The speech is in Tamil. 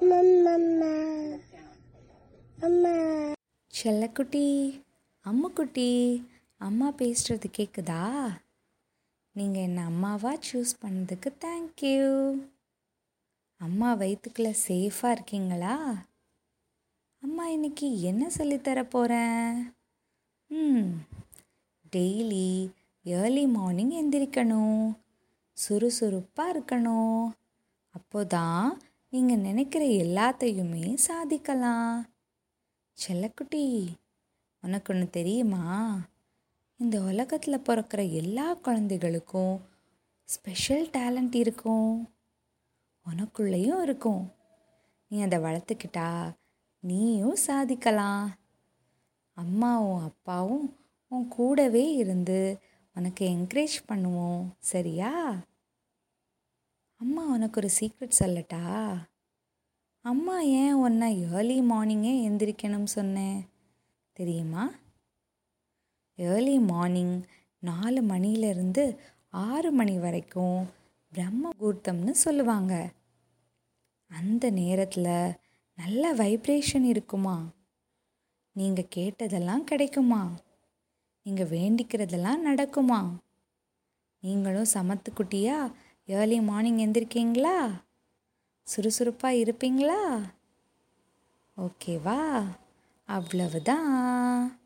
அம்மா செல்லக்குட்டி அம்முக்குட்டி அம்மா பேசுகிறது கேட்குதா நீங்கள் என்ன அம்மாவா சூஸ் பண்ணதுக்கு தேங்க்யூ அம்மா வயிற்றுக்குள்ள சேஃபாக இருக்கீங்களா? அம்மா இன்னைக்கு என்ன சொல்லித்தர போகிறேன் ம் டெய்லி ஏர்லி மார்னிங் எந்திரிக்கணும். சுறுசுறுப்பாக இருக்கணும். அப்போதான் நீங்கள் நினைக்கிற எல்லாத்தையுமே சாதிக்கலாம். செல்லக்குட்டி உனக்கு ஒன்று தெரியுமா? இந்த உலகத்தில் பிறக்கிற எல்லா குழந்தைகளுக்கும் ஸ்பெஷல் டேலண்ட் இருக்கும். உனக்குள்ளேயும் இருக்கும். நீ அதை வளர்த்துக்கிட்டா நீயும் சாதிக்கலாம். அம்மாவும் அப்பாவும் உன் கூடவே இருந்து உனக்கு என்கரேஜ் பண்ணுவோம். சரியா? அம்மா உனக்கு ஒரு சீக்ரெட் சொல்லட்டா? அம்மா ஏன் உன்னை ஏர்லி மார்னிங்கே எந்திரிக்கணும்னு சொன்னேன் தெரியுமா? ஏர்லி மார்னிங் நாலு மணிலேருந்து ஆறு மணி வரைக்கும் பிரம்ம முகூர்த்தம்னு சொல்லுவாங்க. அந்த நேரத்தில் நல்ல வைப்ரேஷன் இருக்குமா? நீங்கள் கேட்டதெல்லாம் கிடைக்குமா? நீங்கள் வேண்டிக்கிறதெல்லாம் நடக்குமா? நீங்களும் சமத்துக்குட்டியாக ஏர்லி மார்னிங் எந்திரிக்கீங்களா? சுறுசுறுப்பாக இருப்பீங்களா? ஓகேவா அவ்வளவுதான்.